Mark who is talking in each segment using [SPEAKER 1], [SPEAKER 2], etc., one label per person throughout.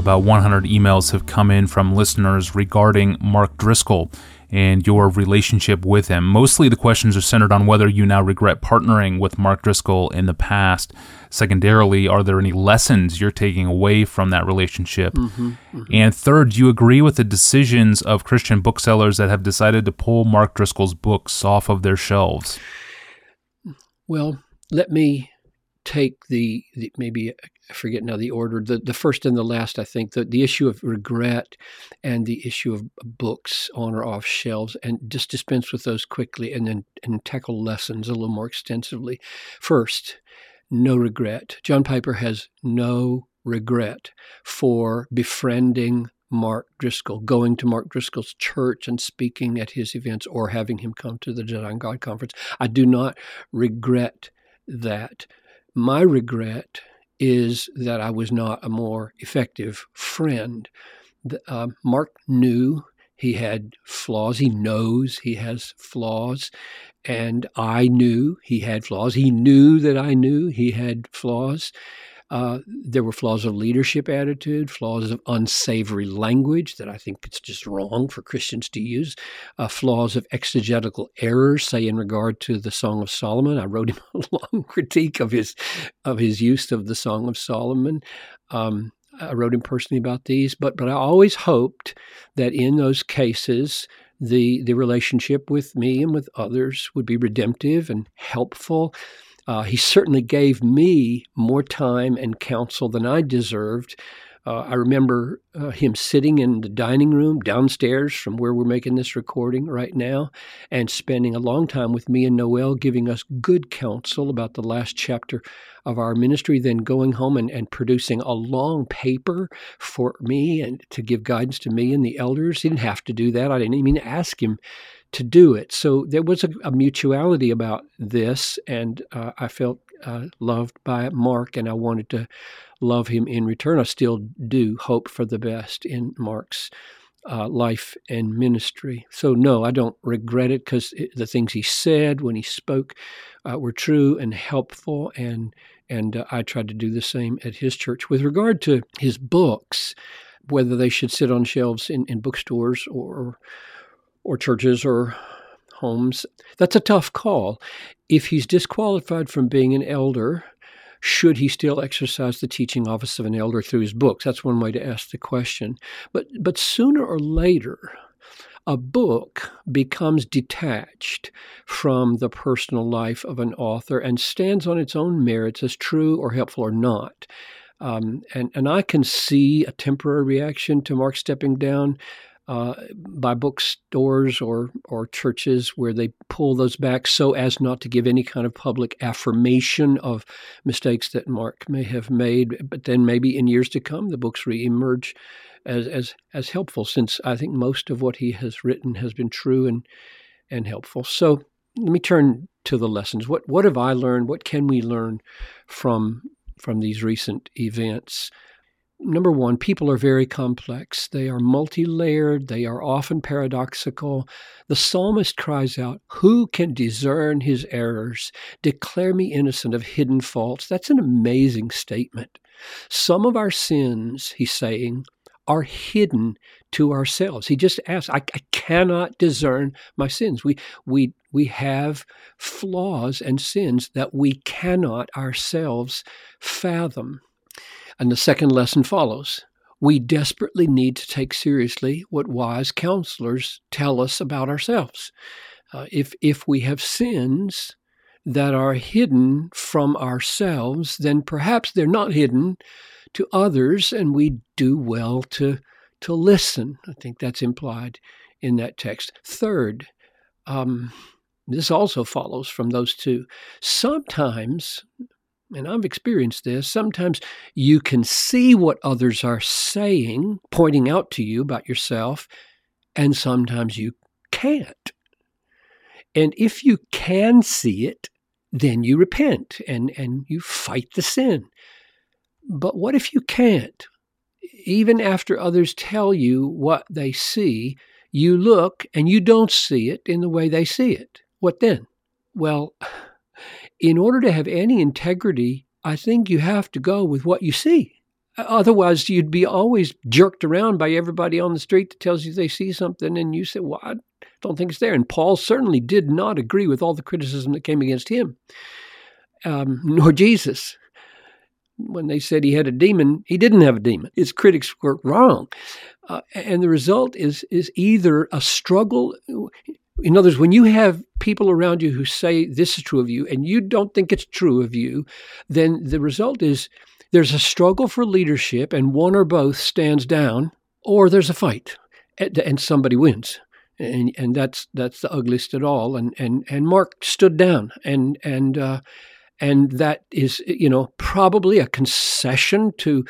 [SPEAKER 1] About 100 emails have come in from listeners regarding Mark Driscoll and your relationship with him. Mostly the questions are centered on whether you now regret partnering with Mark Driscoll in the past. Secondarily, are there any lessons you're taking away from that relationship? Mm-hmm, mm-hmm. And third, do you agree with the decisions of Christian booksellers that have decided to pull Mark Driscoll's books off of their shelves?
[SPEAKER 2] Well, let me take the, the, maybe I forget now the order the the first and the last I think the the issue of regret and the issue of books on or off shelves and just dispense with those quickly and then and tackle lessons a little more extensively. First, no regret. John Piper has no regret for befriending Mark Driscoll, going to Mark Driscoll's church and speaking at his events or having him come to the Desiring God conference. I do not regret that. My regret is that I was not a more effective friend. Uh, Mark knew he had flaws. He knows he has flaws. And I knew he had flaws. He knew that I knew he had flaws. Uh, there were flaws of leadership attitude, flaws of unsavory language that I think it's just wrong for Christians to use, uh, flaws of exegetical errors, say in regard to the Song of Solomon. I wrote him a long critique of his of his use of the Song of Solomon. Um, I wrote him personally about these, but but I always hoped that in those cases the the relationship with me and with others would be redemptive and helpful uh, he certainly gave me more time and counsel than I deserved. Uh, I remember uh, him sitting in the dining room downstairs from where we're making this recording right now and spending a long time with me and Noel, giving us good counsel about the last chapter of our ministry, then going home and, and producing a long paper for me and to give guidance to me and the elders. He didn't have to do that. I didn't even ask him to do it. So there was a, a mutuality about this, and uh, I felt uh, loved by Mark, and I wanted to love him in return. I still do hope for the best in Mark's uh, life and ministry. So, no, I don't regret it because the things he said when he spoke uh, were true and helpful, and and uh, I tried to do the same at his church. With regard to his books, whether they should sit on shelves in, in bookstores or or churches or homes. That's a tough call. If he's disqualified from being an elder, should he still exercise the teaching office of an elder through his books? That's one way to ask the question. But but sooner or later, a book becomes detached from the personal life of an author and stands on its own merits as true or helpful or not. Um, and, and I can see a temporary reaction to Mark stepping down uh, by bookstores or or churches where they pull those back so as not to give any kind of public affirmation of mistakes that Mark may have made. But then maybe in years to come, the books reemerge as as as helpful, since I think most of what he has written has been true and and helpful. So let me turn to the lessons. What what have I learned? What can we learn from from these recent events? Number one, people are very complex. They are multi layered, they are often paradoxical. The psalmist cries out, Who can discern his errors? Declare me innocent of hidden faults. That's an amazing statement. Some of our sins, he's saying, are hidden to ourselves. He just asks, I, I cannot discern my sins. We, we, we have flaws and sins that we cannot ourselves fathom. And the second lesson follows. We desperately need to take seriously what wise counselors tell us about ourselves. Uh, if, if we have sins that are hidden from ourselves, then perhaps they're not hidden to others, and we do well to, to listen. I think that's implied in that text. Third, um, this also follows from those two. Sometimes and I've experienced this, sometimes you can see what others are saying, pointing out to you about yourself, and sometimes you can't. And if you can see it, then you repent and, and you fight the sin. But what if you can't? Even after others tell you what they see, you look and you don't see it in the way they see it. What then? Well, in order to have any integrity, I think you have to go with what you see. Otherwise, you'd be always jerked around by everybody on the street that tells you they see something, and you say, Well, I don't think it's there. And Paul certainly did not agree with all the criticism that came against him, um, nor Jesus. When they said he had a demon, he didn't have a demon. His critics were wrong. Uh, and the result is, is either a struggle. In other words, when you have people around you who say this is true of you and you don't think it's true of you, then the result is there's a struggle for leadership and one or both stands down, or there's a fight and, somebody wins. And, and that's that's the ugliest at all. And and and Mark stood down, and and uh, and that is you know probably a concession to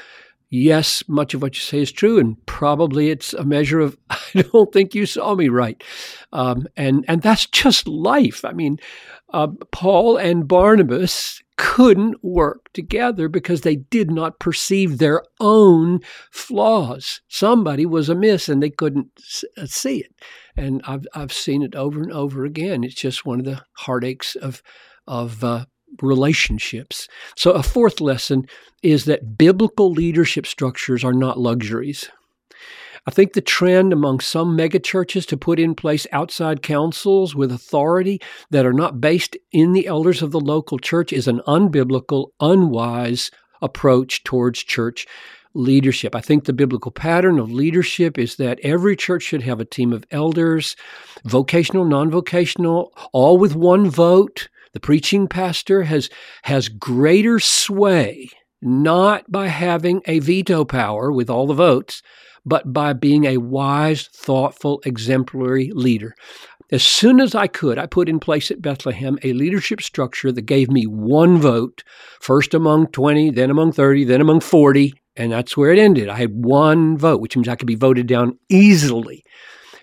[SPEAKER 2] yes, much of what you say is true, and probably it's a measure of I don't think you saw me right, um, and and that's just life. I mean, uh, Paul and Barnabas couldn't work together because they did not perceive their own flaws. Somebody was amiss and they couldn't uh, see it. And I've, I've seen it over and over again. It's just one of the heartaches of, of uh, relationships. So, a fourth lesson is that biblical leadership structures are not luxuries. I think the trend among some megachurches to put in place outside councils with authority that are not based in the elders of the local church is an unbiblical, unwise approach towards church leadership. I think the biblical pattern of leadership is that every church should have a team of elders, vocational, non-vocational, all with one vote. The preaching pastor has has greater sway not by having a veto power with all the votes, but by being a wise, thoughtful, exemplary leader. As soon as I could, I put in place at Bethlehem a leadership structure that gave me one vote, first among 20, then among 30, then among 40, and that's where it ended. I had one vote, which means I could be voted down easily.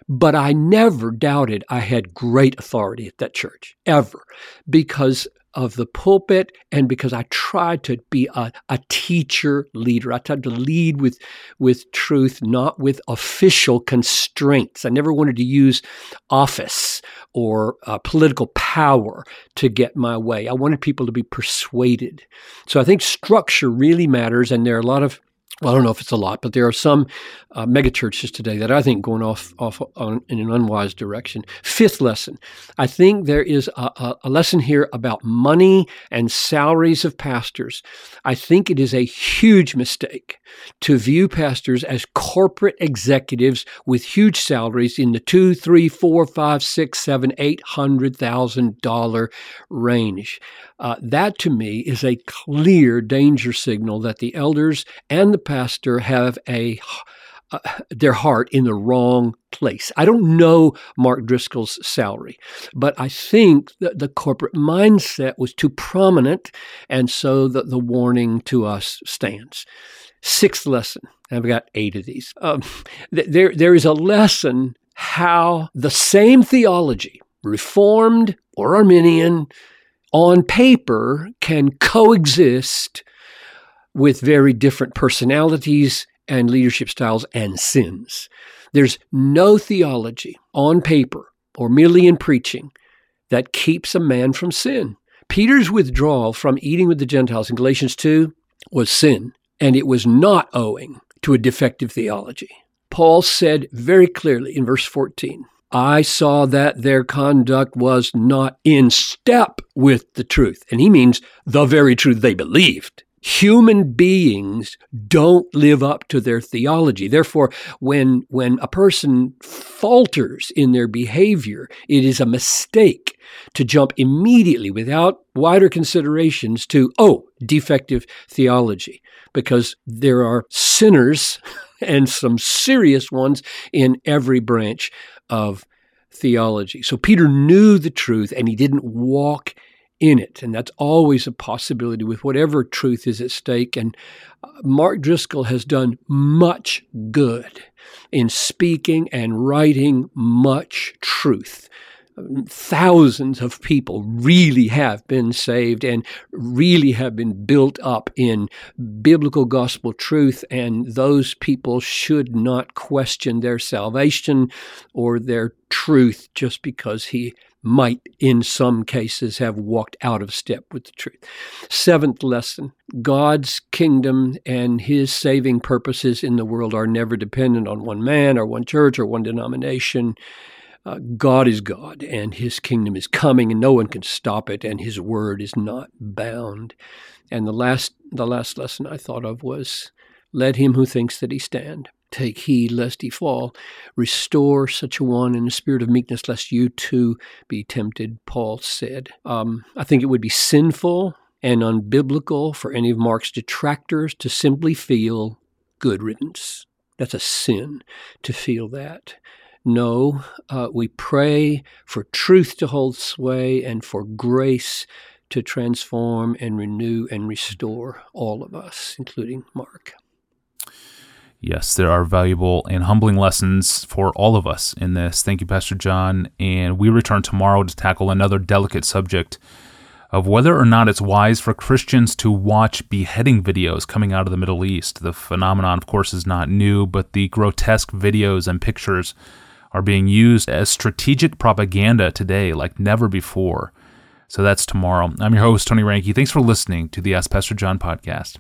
[SPEAKER 2] But I never doubted I had great authority at that church, ever, because of the pulpit and because I tried to be a, a teacher leader. I tried to lead with, with truth, not with official constraints. I never wanted to use office or uh, political power to get my way. I wanted people to be persuaded. So I think structure really matters, and there are a lot of well, I don't know if it's a lot, but there are some uh, megachurches today that I think going off off on, in an unwise direction. Fifth lesson, I think there is a, a, lesson here about money and salaries of pastors. I think it is a huge mistake to view pastors as corporate executives with huge salaries in the two, three, four, five, six, seven, eight hundred thousand dollar range. Uh, that to me is a clear danger signal that the elders and the pastor have a uh, their heart in the wrong place. I don't know Mark Driscoll's salary, but I think that the corporate mindset was too prominent, and so the, the warning to us stands. Sixth lesson, I've got eight of these. Um, there, there is a lesson how the same theology, Reformed or Arminian, on paper can coexist with very different personalities and leadership styles and sins. There's no theology on paper or merely in preaching that keeps a man from sin. Peter's withdrawal from eating with the Gentiles in Galatians 2 was sin, and it was not owing to a defective theology. Paul said very clearly in verse 14 I saw that their conduct was not in step with the truth. And he means the very truth they believed. Human beings don't live up to their theology. Therefore, when, when a person falters in their behavior, it is a mistake to jump immediately without wider considerations to, oh, defective theology, because there are sinners and some serious ones in every branch of theology. So Peter knew the truth and he didn't walk in it. And that's always a possibility with whatever truth is at stake. And uh, Mark Driscoll has done much good in speaking and writing much truth thousands of people really have been saved and really have been built up in biblical gospel truth. And those people should not question their salvation or their truth just because he might, in some cases, have walked out of step with the truth. Seventh lesson God's kingdom and his saving purposes in the world are never dependent on one man or one church or one denomination. Uh, God is God, and His kingdom is coming, and no one can stop it, and His word is not bound. And the last, the last lesson I thought of was, "Let him who thinks that he stand take heed lest he fall. Restore such a one in the spirit of meekness, lest you too be tempted." Paul said. Um, I think it would be sinful and unbiblical for any of Mark's detractors to simply feel good riddance. That's a sin to feel that. No, uh, we pray for truth to hold sway and for grace to transform and renew and restore all of us, including Mark.
[SPEAKER 1] Yes, there are valuable and humbling lessons for all of us in this. Thank you, Pastor John. And we return tomorrow to tackle another delicate subject of whether or not it's wise for Christians to watch beheading videos coming out of the Middle East. The phenomenon, of course, is not new, but the grotesque videos and pictures are being used as strategic propaganda today like never before. So that's tomorrow. I'm your host, Tony Reinke. Thanks for listening to the Ask Pastor John podcast.